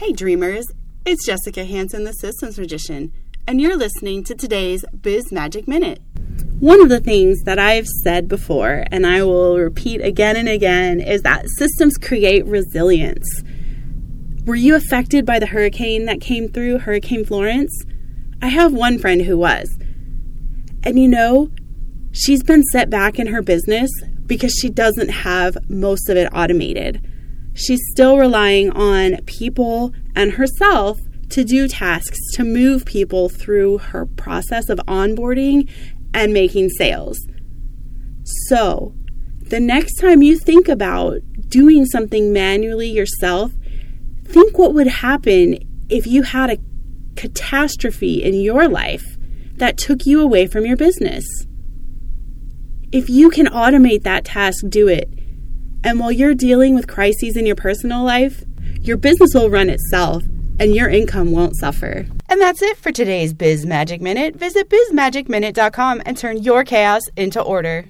Hey, dreamers. It's Jessica Hanson, the Systems Magician, and you're listening to today's Biz Magic Minute. One of the things that I've said before, and I will repeat again and again, is that systems create resilience. Were you affected by the hurricane that came through, Hurricane Florence? I have one friend who was. And you know, she's been set back in her business because she doesn't have most of it automated she's still relying on people and herself to do tasks to move people through her process of onboarding and making sales. So, the next time you think about doing something manually yourself, think what would happen if you had a catastrophe in your life that took you away from your business. If you can automate that task, do it. And while you're dealing with crises in your personal life, your business will run itself and your income won't suffer. And that's it for today's Biz Magic Minute. Visit bizmagicminute.com and turn your chaos into order.